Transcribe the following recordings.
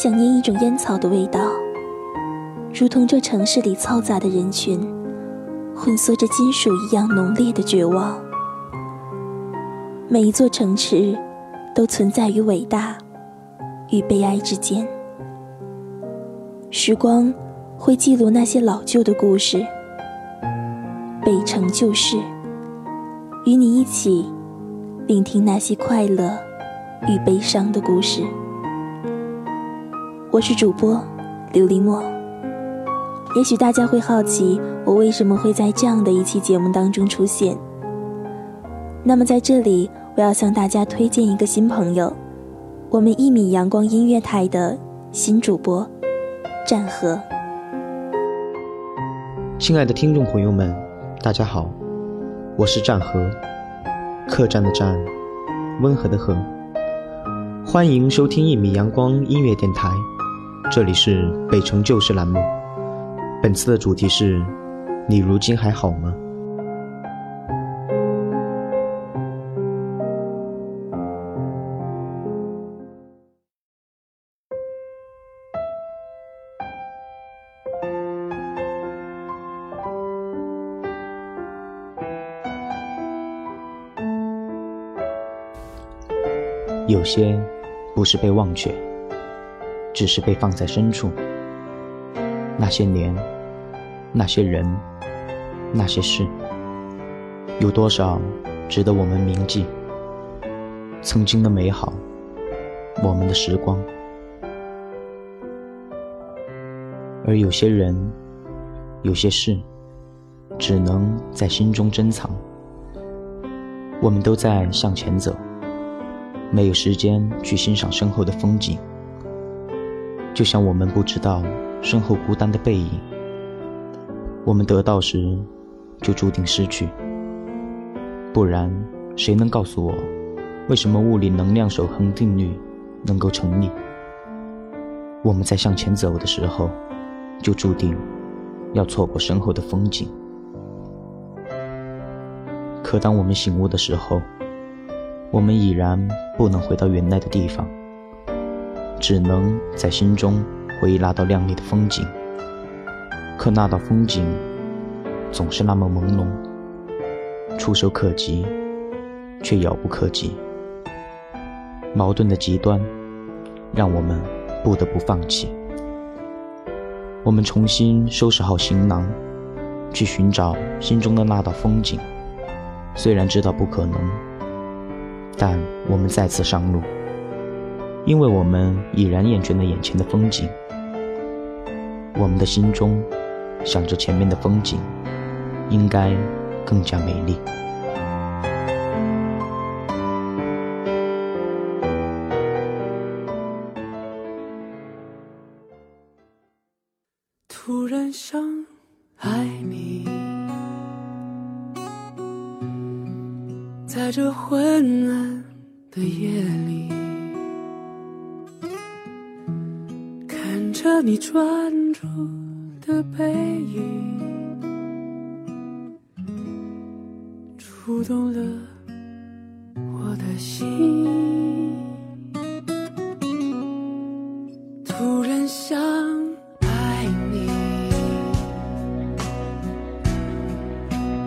想念一种烟草的味道，如同这城市里嘈杂的人群，混缩着金属一样浓烈的绝望。每一座城池，都存在于伟大与悲哀之间。时光会记录那些老旧的故事，北城旧事，与你一起聆听那些快乐与悲伤的故事。我是主播琉璃墨。也许大家会好奇，我为什么会在这样的一期节目当中出现。那么在这里，我要向大家推荐一个新朋友，我们一米阳光音乐台的新主播战河。亲爱的听众朋友们，大家好，我是战河，客栈的战，温和的和。欢迎收听一米阳光音乐电台。这里是北城旧事栏目，本次的主题是：你如今还好吗？有些不是被忘却。只是被放在深处。那些年，那些人，那些事，有多少值得我们铭记？曾经的美好，我们的时光。而有些人，有些事，只能在心中珍藏。我们都在向前走，没有时间去欣赏身后的风景。就像我们不知道身后孤单的背影，我们得到时就注定失去。不然，谁能告诉我，为什么物理能量守恒定律能够成立？我们在向前走的时候，就注定要错过身后的风景。可当我们醒悟的时候，我们已然不能回到原来的地方。只能在心中回忆那道亮丽的风景，可那道风景总是那么朦胧，触手可及，却遥不可及。矛盾的极端，让我们不得不放弃。我们重新收拾好行囊，去寻找心中的那道风景。虽然知道不可能，但我们再次上路。因为我们已然厌倦了眼前的风景，我们的心中想着前面的风景应该更加美丽。突然想爱你，在这昏暗的夜里。着你专注的背影，触动了我的心。突然想爱你，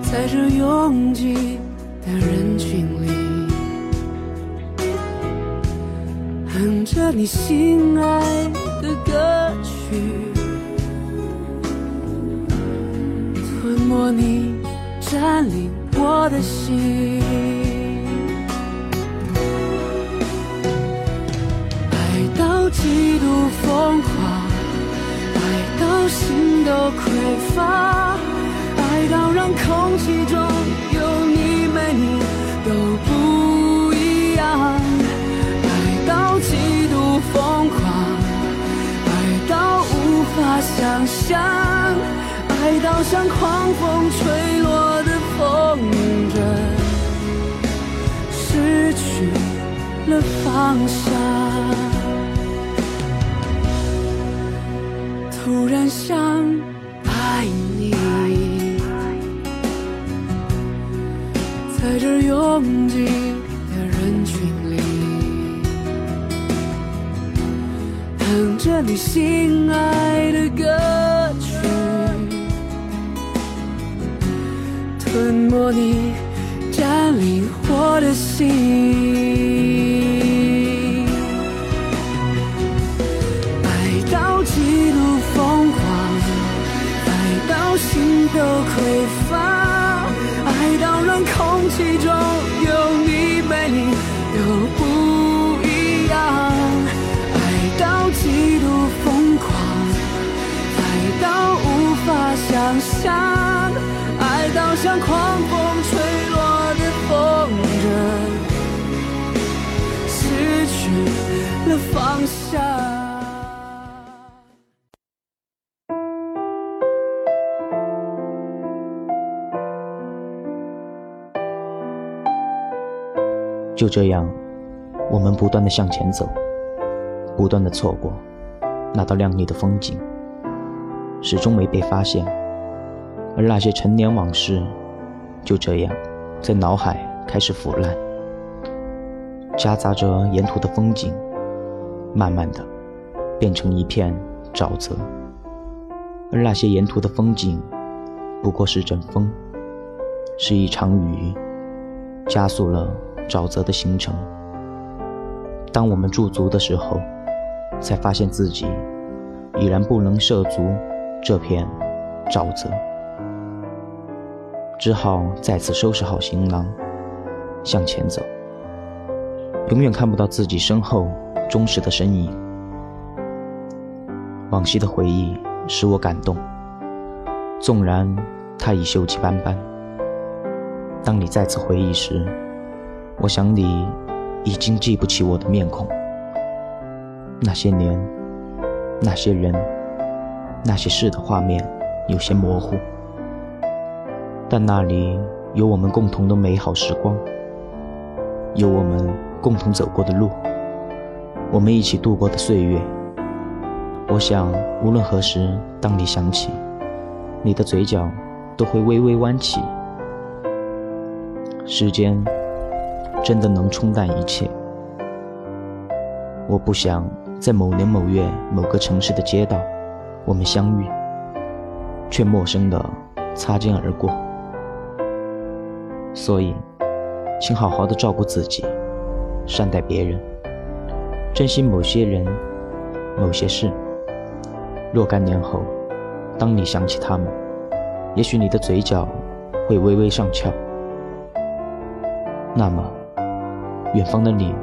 在这拥挤的人群里，哼着你心爱的歌曲。吞没你，占领我的心。爱到极度疯狂，爱到心都匮乏，爱到让空气中有你没你都不一样。爱到极度疯狂法想象，爱到像狂风吹落的风筝，失去了方向。突然想爱你，在这拥挤你心爱的歌曲，吞没你，占领我的心。就这样，我们不断的向前走，不断的错过那道亮丽的风景，始终没被发现。而那些陈年往事，就这样在脑海开始腐烂，夹杂着沿途的风景，慢慢的变成一片沼泽。而那些沿途的风景，不过是阵风，是一场雨，加速了。沼泽的形成。当我们驻足的时候，才发现自己已然不能涉足这片沼泽，只好再次收拾好行囊，向前走。永远看不到自己身后忠实的身影。往昔的回忆使我感动，纵然它已锈迹斑斑。当你再次回忆时，我想你已经记不起我的面孔。那些年，那些人，那些事的画面有些模糊，但那里有我们共同的美好时光，有我们共同走过的路，我们一起度过的岁月。我想，无论何时，当你想起，你的嘴角都会微微弯起。时间。真的能冲淡一切。我不想在某年某月某个城市的街道，我们相遇，却陌生的擦肩而过。所以，请好好的照顾自己，善待别人，珍惜某些人、某些事。若干年后，当你想起他们，也许你的嘴角会微微上翘。那么。远方的你，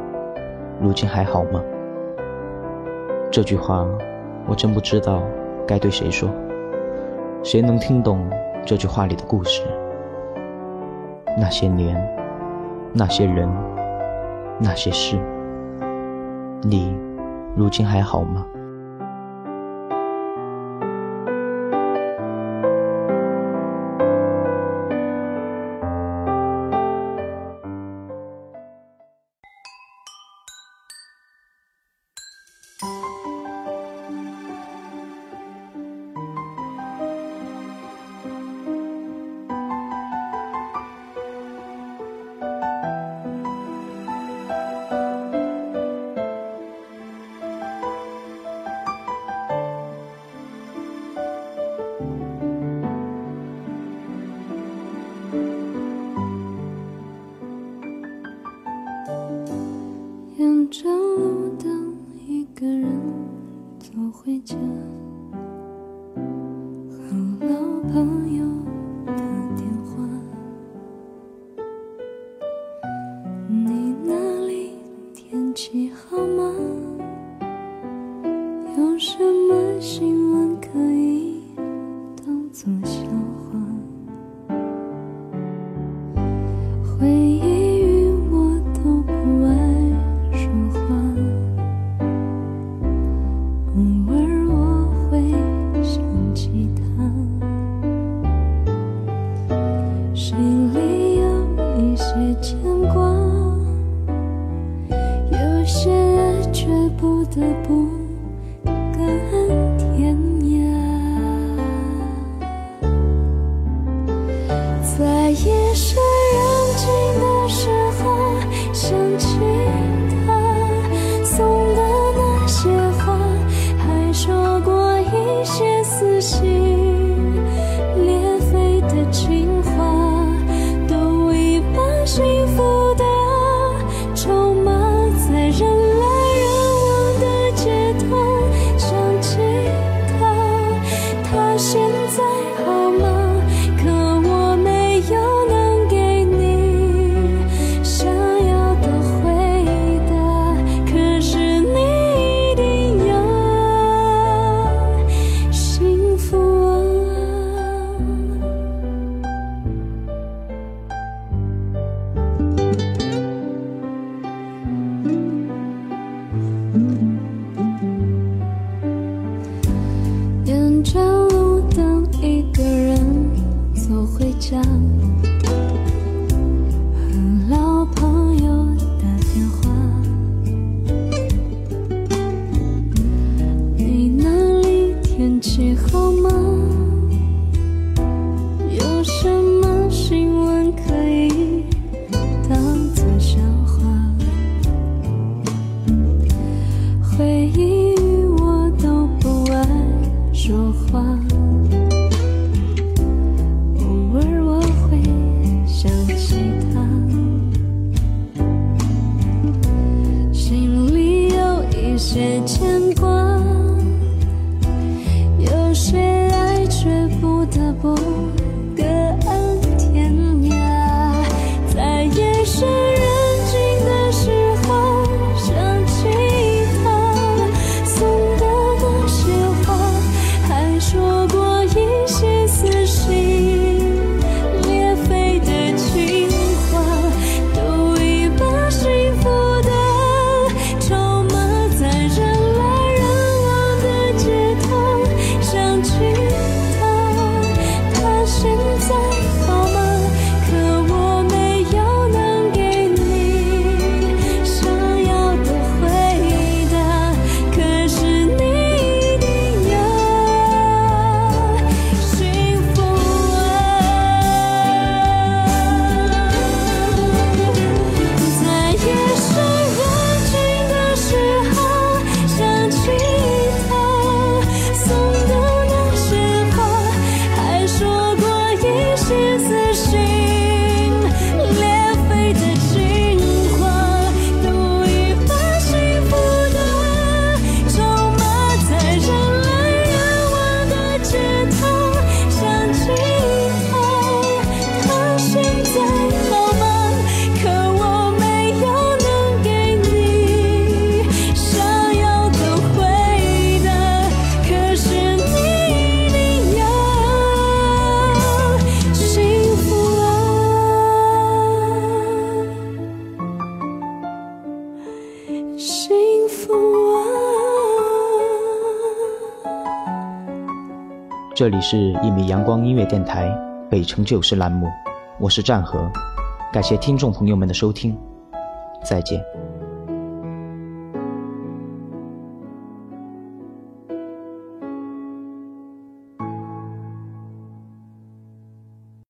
如今还好吗？这句话，我真不知道该对谁说。谁能听懂这句话里的故事？那些年，那些人，那些事，你如今还好吗？的不幸福啊。这里是一米阳光音乐电台北城旧事栏目我是战和感谢听众朋友们的收听再见。